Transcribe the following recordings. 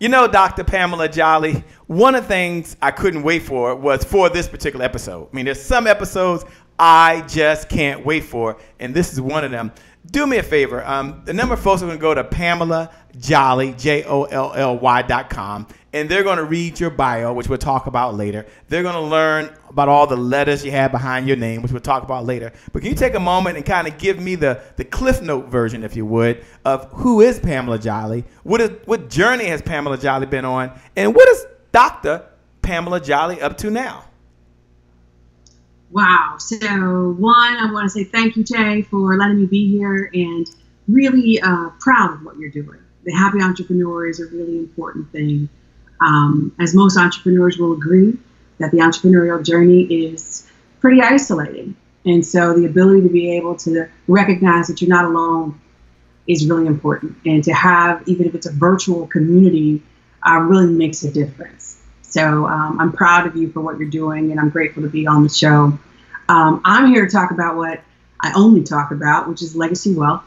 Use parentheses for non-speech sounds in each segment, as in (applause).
You know, Dr. Pamela Jolly, one of the things I couldn't wait for was for this particular episode. I mean, there's some episodes I just can't wait for, and this is one of them. Do me a favor. Um, the number of folks are going to go to Pamela Jolly, J O L L Y dot com, and they're going to read your bio, which we'll talk about later. They're going to learn about all the letters you have behind your name, which we'll talk about later. But can you take a moment and kind of give me the, the Cliff Note version, if you would, of who is Pamela Jolly? What, is, what journey has Pamela Jolly been on? And what is Dr. Pamela Jolly up to now? Wow. So, one, I want to say thank you, Jay, for letting me be here and really uh, proud of what you're doing. The happy entrepreneur is a really important thing. Um, as most entrepreneurs will agree, that the entrepreneurial journey is pretty isolating. And so, the ability to be able to recognize that you're not alone is really important. And to have, even if it's a virtual community, uh, really makes a difference. So um, I'm proud of you for what you're doing, and I'm grateful to be on the show. Um, I'm here to talk about what I only talk about, which is legacy wealth.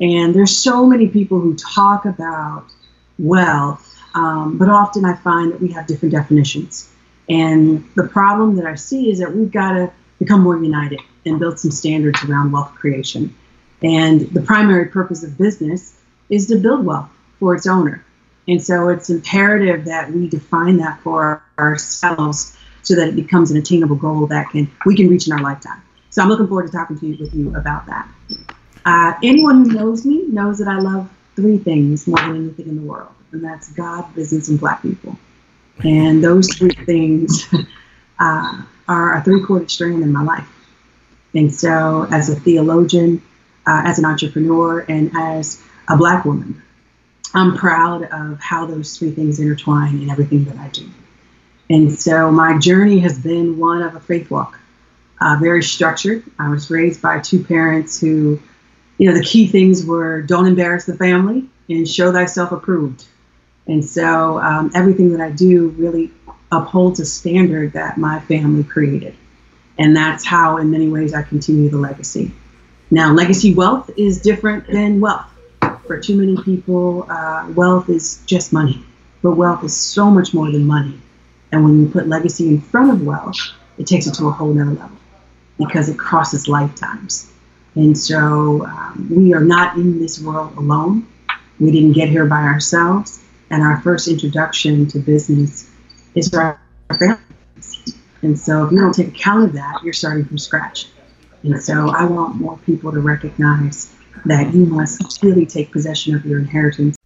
And there's so many people who talk about wealth, um, but often I find that we have different definitions. And the problem that I see is that we've got to become more united and build some standards around wealth creation. And the primary purpose of business is to build wealth for its owner. And so it's imperative that we define that for ourselves so that it becomes an attainable goal that can we can reach in our lifetime. So I'm looking forward to talking to you with you about that. Uh, anyone who knows me knows that I love three things more than anything in the world, and that's God, business, and Black people. And those three things (laughs) uh, are a three-quarter strand in my life. And so, as a theologian, uh, as an entrepreneur, and as a Black woman, I'm proud of how those three things intertwine in everything that I do. And so my journey has been one of a faith walk, uh, very structured. I was raised by two parents who, you know, the key things were don't embarrass the family and show thyself approved. And so um, everything that I do really upholds a standard that my family created. And that's how, in many ways, I continue the legacy. Now, legacy wealth is different than wealth for too many people, uh, wealth is just money. But wealth is so much more than money. And when you put legacy in front of wealth, it takes it to a whole nother level because it crosses lifetimes. And so um, we are not in this world alone. We didn't get here by ourselves. And our first introduction to business is our families. And so if you don't take account of that, you're starting from scratch. And so I want more people to recognize that you must really take possession of your inheritance.